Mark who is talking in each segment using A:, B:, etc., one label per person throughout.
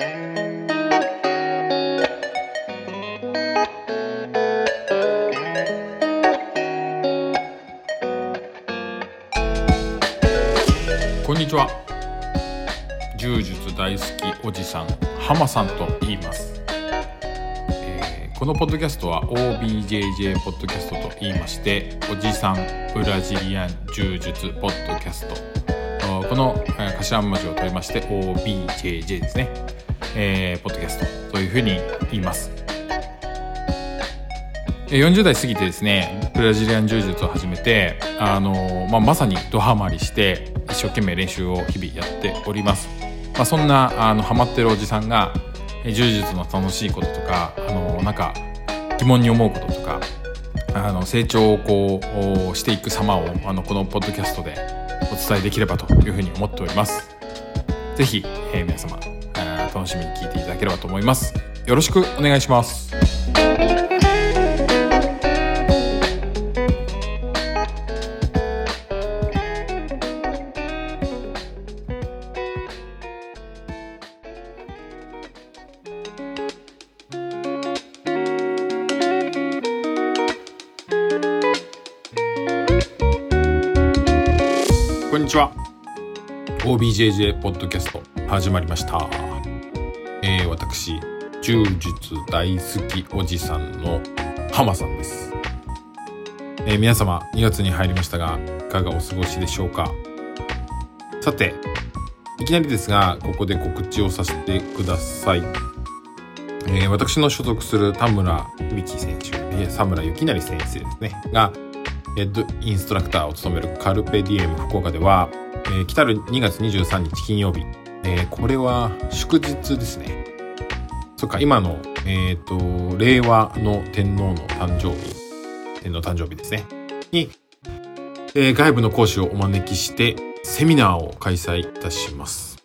A: こんにちは。柔術大好きおじさん浜さんと言います、えー、このポッドキャストは OBJJ ポッドキャストと言いましておじさんブラジリアン柔術ポッドキャスト。この頭文字を取りまして OBJJ ですね、えー、ポッドキャストというふうに言います。40代過ぎてですねブラジリアン柔術を始めて、あのまあ、まさにドハマりして一生懸命練習を日々やっております、まあ、そんなあのハマってるおじさんが柔術の楽しいこととか、あのなんか疑問に思うこととかあの成長をこうしていく様をあのこのポッドキャストでお伝えできればというふうに思っております。是非、えー、皆様楽しみに聞いていただければと思います。よろしくお願いします。こんにちは。OBJJ ポッドキャスト始まりました、私柔術大好きおじさんの浜さんです、えー、皆様2月に入りましたがいかがお過ごしでしょうか？さていきなりですがここで告知をさせてください、えー、私の所属する田村美希選手、えー、佐村幸成先生ですね。がヘッドインストラクターを務めるカルペディエム福岡では、えー、来たる2月23日金曜日、えー、これは祝日ですね。そっか、今の、えっ、ー、と、令和の天皇の誕生日、天皇誕生日ですね。に、えー、外部の講師をお招きして、セミナーを開催いたします。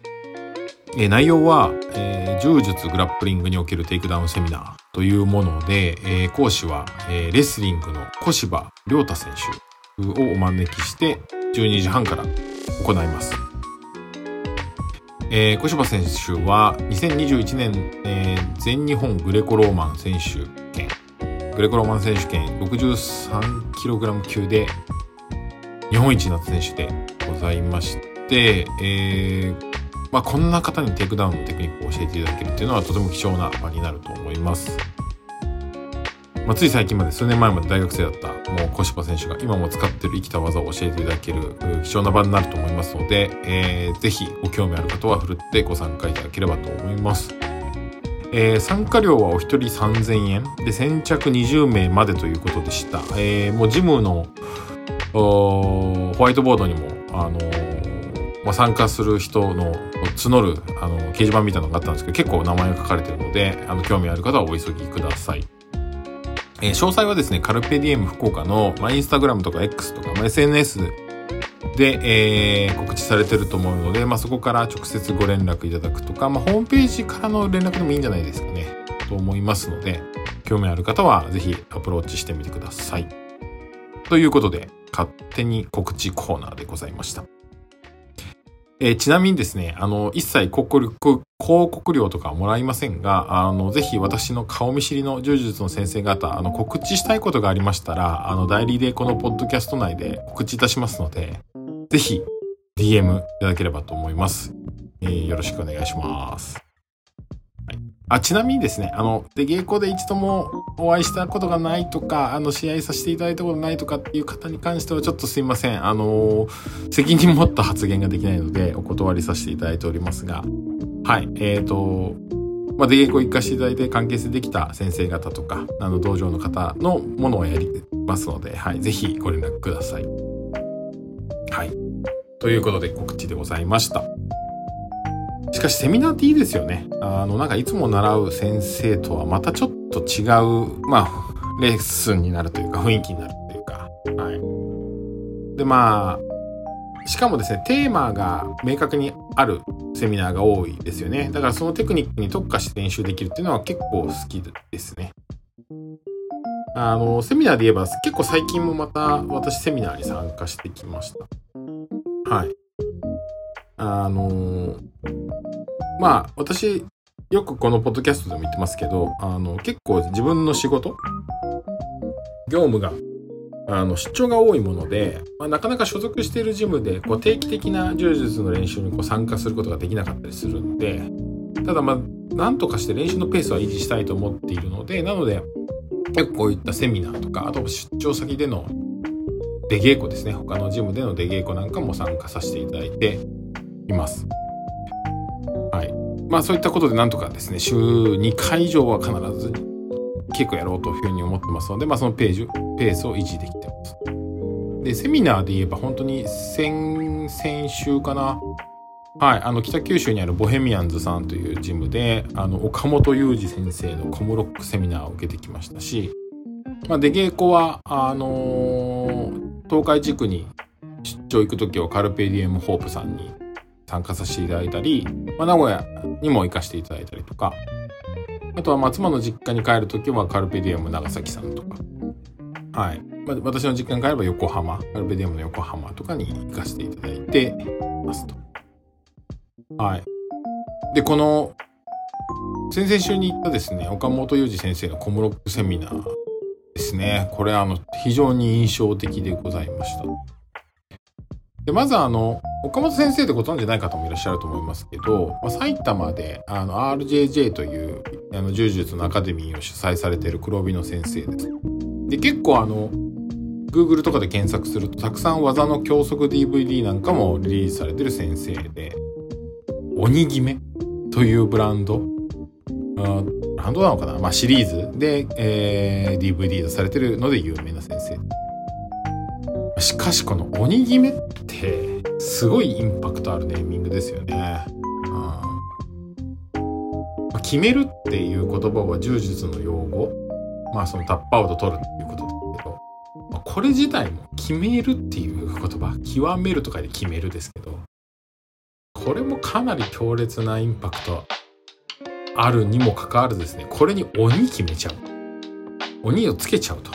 A: えー、内容は、えー、柔術グラップリングにおけるテイクダウンセミナーというもので、えー、講師は、えー、レスリングの小柴亮太選手をお招きして12時半から行います。えー、小柴選手は2021年、えー、全日本グレコローマン選手権グレコローマン選手権 63kg 級で日本一になった選手でございまして、えー、まあ、こんな方にテイクダウンのテクニックを教えていただけるっていうのはとても貴重な場になると思います。まあ、つい最近まで数年前まで大学生だったもう小柴選手が今も使ってる生きた技を教えていただける貴重な場になると思いますので、えー、ぜひご興味ある方はふるってご参加いただければと思います。えー、参加料はお一人3000円で先着20名までということでした。えー、もうジムのホワイトボードにも、あのー、まあ、参加する人の募るあの掲示板みたいなのがあったんですけど結構名前が書かれてるのであの興味ある方はお急ぎください。えー、詳細はですね、カルペディエム福岡の、まあ、インスタグラムとか X とか、まあ、SNS で、えー、告知されてると思うので、まあ、そこから直接ご連絡いただくとか、まあ、ホームページからの連絡でもいいんじゃないですかね、と思いますので、興味ある方はぜひアプローチしてみてください。ということで、勝手に告知コーナーでございました。えー、ちなみにですね、あの、一切広告広告料とかもらいませんが、あの、ぜひ私の顔見知りの柔術の先生方、あの、告知したいことがありましたら、あの、代理でこのポッドキャスト内で告知いたしますので、ぜひ DM いただければと思います。えー、よろしくお願いします。あ、ちなみにですね、あの、で、稽古で一度もお会いしたことがないとか、あの、試合させていただいたことないとかっていう方に関してはちょっとすいません。あの、責任持った発言ができないので、お断りさせていただいておりますが、はい、えっ、ー、と、まあ、出稽古行かせていただいて関係性できた先生方とか、あの、道場の方のものをやりますので、はい、ぜひご連絡ください。はい。ということで告知でございました。しかしセミナーっていいですよね。あの、なんかいつも習う先生とはまたちょっと違う、まあ、レッスンになるというか、雰囲気になるというか、はい。で、まあ、しかもですね、テーマが明確にあるセミナーが多いですよね。だからそのテクニックに特化して練習できるっていうのは結構好きですね。あの、セミナーで言えば結構最近もまた私セミナーに参加してきました。はい。あのまあ、私、よくこのポッドキャストでも言ってますけど、あの、結構自分の仕事、業務が、あの、出張が多いもので、まあ、なかなか所属しているジムで、こう、定期的な柔術の練習にこう参加することができなかったりするんで、ただまあ、なんとかして練習のペースは維持したいと思っているので、なので、結構こういったセミナーとか、あと出張先での出稽古ですね。他のジムでの出稽古なんかも参加させていただいています。はい。まあそういったことでなんとかですね、週2回以上は必ず結構やろうというふうに思ってますので、まあそのページ、ペースを維持できてます。で、セミナーで言えば本当に先、先週かな。はい、あの北九州にあるボヘミアンズさんというジムであの岡本裕二先生のコムロックセミナーを受けてきましたし、まあ、出稽古はあのー、東海地区に出張行く時はカルペディエムホープさんに参加させていただいたり、まあ、名古屋にも行かせていただいたりとかあとは松間の実家に帰る時はカルペディエム長崎さんとかはい、まあ、私の実家に帰れば横浜カルペディエムの横浜とかに行かせていただいてますと。はい。で、この、先々週に行ったですね、岡本裕二先生のコムロックセミナーですね。これ、あの、非常に印象的でございました。で、まずあの、岡本先生ってご存じない方もいらっしゃると思いますけど、まあ、埼玉で、あの、RJJ という、あの、柔術のアカデミーを主催されている黒帯の先生です。で、結構あの、Google とかで検索すると、たくさん技の教則 DVD なんかもリリースされてる先生で、鬼決めというブランド、ブランドなのかな？まあシリーズで、えー、DVD 出されてるので有名な先生。しかしこの鬼決めってすごいインパクトあるネーミングですよね。うん、決めるっていう言葉は柔術の用語。まあそのタップアウト取るっていうことですけど、まあ、これ自体も決めるっていう言葉、極めるとかで決めるですけど、これもかなり強烈なインパクトあるにもかかわらずですね、これに鬼決めちゃう。鬼をつけちゃうと。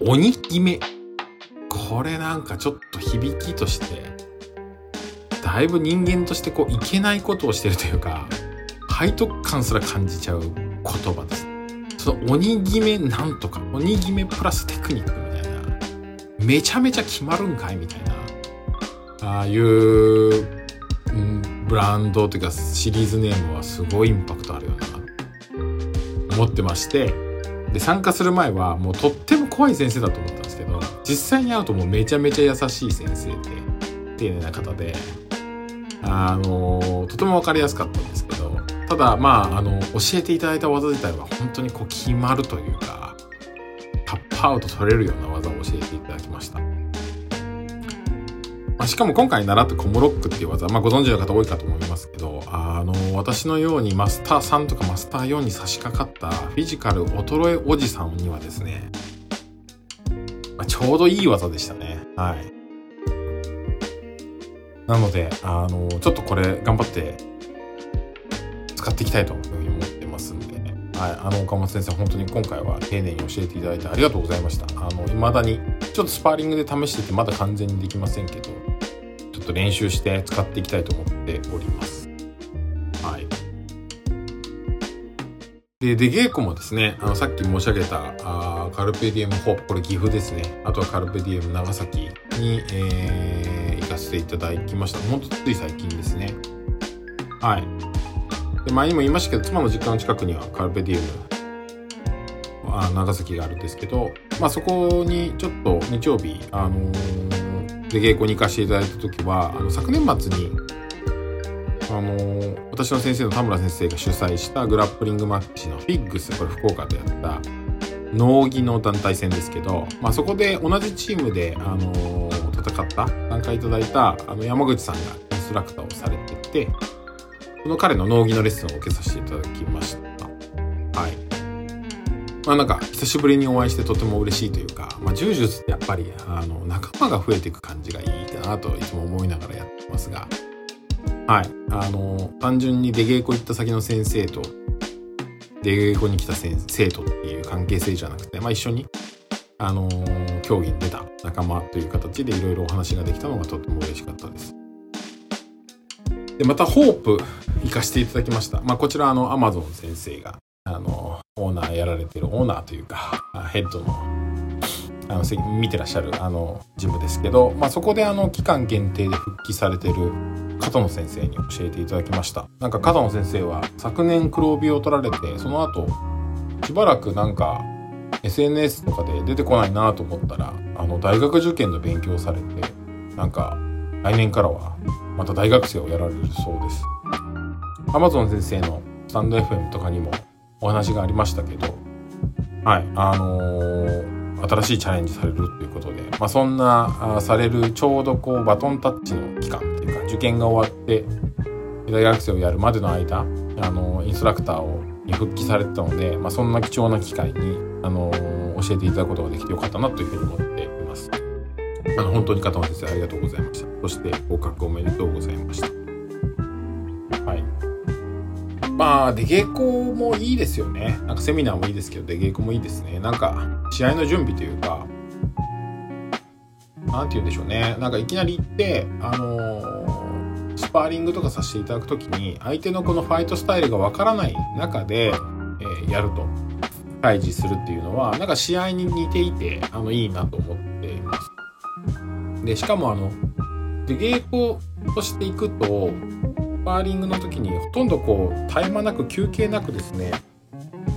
A: 鬼決め。これなんかちょっと響きとして、だいぶ人間としてこういけないことをしてるというか、背徳感すら感じちゃう言葉です。その鬼決めなんとか、鬼決めプラステクニックみたいな、めちゃめちゃ決まるんかいみたいな、ああいうブランドというかシリーズネームはすごいインパクトあるよな思ってましてで参加する前はもうとっても怖い先生だと思ったですけど実際に会うともうめちゃめちゃ優しい先生で丁寧な方であのとても分かりやすかったんですけどただまああの教えていただいた技自体は本当にこう決まるというかタップアウト取れるような技を教えていただきました。まあ、しかも今回習ったコモロックっていう技、まあ、ご存知の方多いかと思いますけど、あの、私のようにマスター3とかマスター4に差し掛かったフィジカル衰えおじさんにはですね、まあ、ちょうどいい技でしたね。はい。なので、あの、ちょっとこれ頑張って使っていきたいというふうに思ってますんで、はい、あの岡本先生本当に今回は丁寧に教えていただいてありがとうございました。あの未だにちょっとスパーリングで試しててまだ完全にできませんけどちょっと練習して使っていきたいと思っております。はい。で、出稽古もですね、あの、さっき申し上げた、あカルペディエムホープ、これ岐阜ですね。あとはカルペディエム長崎に、えー、行かせていただきました。ほんとつい最近ですね。はい。で前にも言いましたけど妻の実家の近くにはカルペディウムあ長崎があるんですけど、まあ、そこにちょっと日曜日、あのー、出稽古に行かせていただいた時はあの昨年末に、あのー、私の先生の田村先生が主催したグラップリングマッチのフィッグスこれ福岡でやった農技の団体戦ですけど、まあ、そこで同じチームで、あのー、戦った参加いただいたあの山口さんがインストラクターをされててこの彼の農技のレッスンを受けさせていただきました。はい。まあなんか久しぶりにお会いしてとても嬉しいというか、まあ柔術ってやっぱりあの仲間が増えていく感じがいいかなといつも思いながらやってますが、はい。あの、単純に出稽古行った先の先生と、出稽古に来た生徒っていう関係性じゃなくて、まあ一緒に、あの競技に出た仲間という形でいろいろお話ができたのがとても嬉しかったです。で、またホープ行かせていただきました。まあ、こちらあの、アマゾン先生が、あの、オーナーやられてる、オーナーというか、ヘッドの、あの、見てらっしゃる、あの、ジムですけど、まあ、そこであの、期間限定で復帰されてる、片野先生に教えていただきました。なんか片野先生は昨年黒帯を取られて、その後、しばらくなんか SNS とかで出てこないなと思ったら、あの、大学受験の勉強されて、なんか、来年からはまた大学生をやられるそうです。アマゾン先生のスタンド FM とかにもお話がありましたけど、はい、あのー、新しいチャレンジされるということで、まあ、そんなされるちょうどこうバトンタッチの期間いうか受験が終わって大学生をやるまでの間、あの、インストラクターをに復帰されてたので、まあ、そんな貴重な機会に、あの、教えていただくことができてよかったなというふうに思っています。あの本当に片野先生ありがとうございました。そして合格おめでとうございました。はい。まあ、出稽古もいいですよね。なんかセミナーもいいですけど、出稽古もいいですね。なんか、試合の準備というか、なんて言うんでしょうね。なんかいきなり行って、あのー、パーリングとかさせていただくときに、相手のこのファイトスタイルがわからない中で、えー、やると、対峙するっていうのは、なんか試合に似ていて、あの、いいなと思っています。で、しかもあの、で、稽古としていくと、スパーリングの時にほとんどこう、絶え間なく休憩なくですね、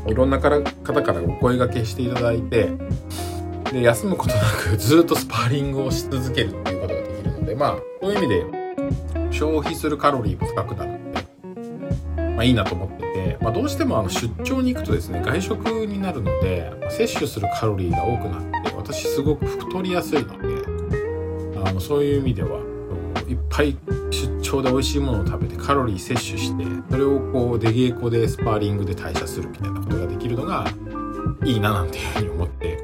A: いろんな方からお声がけしていただいて、で、休むことなくずっとスパーリングをし続けるっていうことができるので、まあ、そういう意味で、消費するカロリーも高くなるので、まあいいなと思ってて、まあどうしてもあの出張に行くとですね、外食になるので、摂取するカロリーが多くなって、私すごく太りやすいので、あのそういう意味ではいっぱい出張で美味しいものを食べてカロリー摂取してそれをこう出稽古でスパーリングで代謝するみたいなことができるのがいいななんていうふうに思って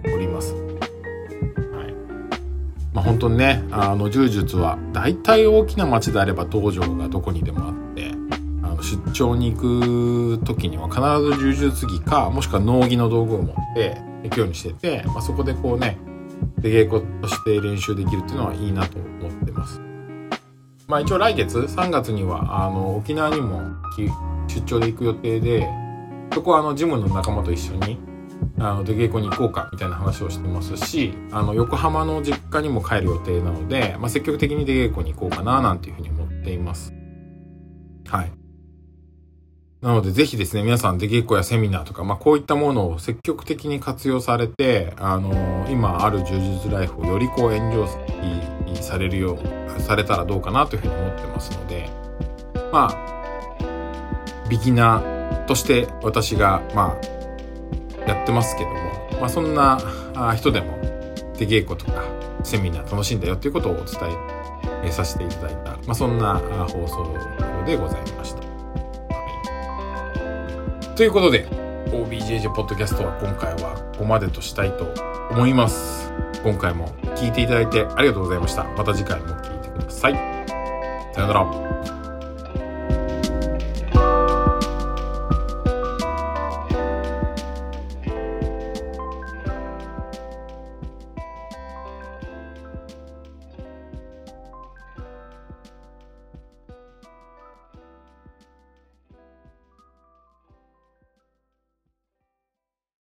A: 本当にねあの柔術は大体大きな町であれば道場がどこにでもあってあの出張に行く時には必ず柔術着かもしくは農着の道具を持って行くようにしてて、まあ、そこでこうね出稽古として練習できるっていうのはいいなと思ってます。まあ一応来月3月にはあの沖縄にも出張で行く予定でそこはあのジムの仲間と一緒にあの出稽古に行こうかみたいな話をしてますしあの横浜の実家にも帰る予定なので、まあ、積極的に出稽古に行こうかななんていうふうに思っています。はい。なので、ぜひですね、皆さん、出稽古やセミナーとか、まあ、こういったものを積極的に活用されて、あの、今ある充実ライフをよりこう、エンジョイされるよう、されたらどうかなというふうに思ってますので、まあ、ビギナーとして私が、まあ、やってますけども、まあ、そんな人でも、出稽古とか、セミナー楽しんだよっていうことをお伝えさせていただいた、まあ、そんな放送でございました。ということで OBJJ ポッドキャストは今回はここまでとしたいと思います。今回も聞いていただいてありがとうございました。また次回も聞いてください。さよなら。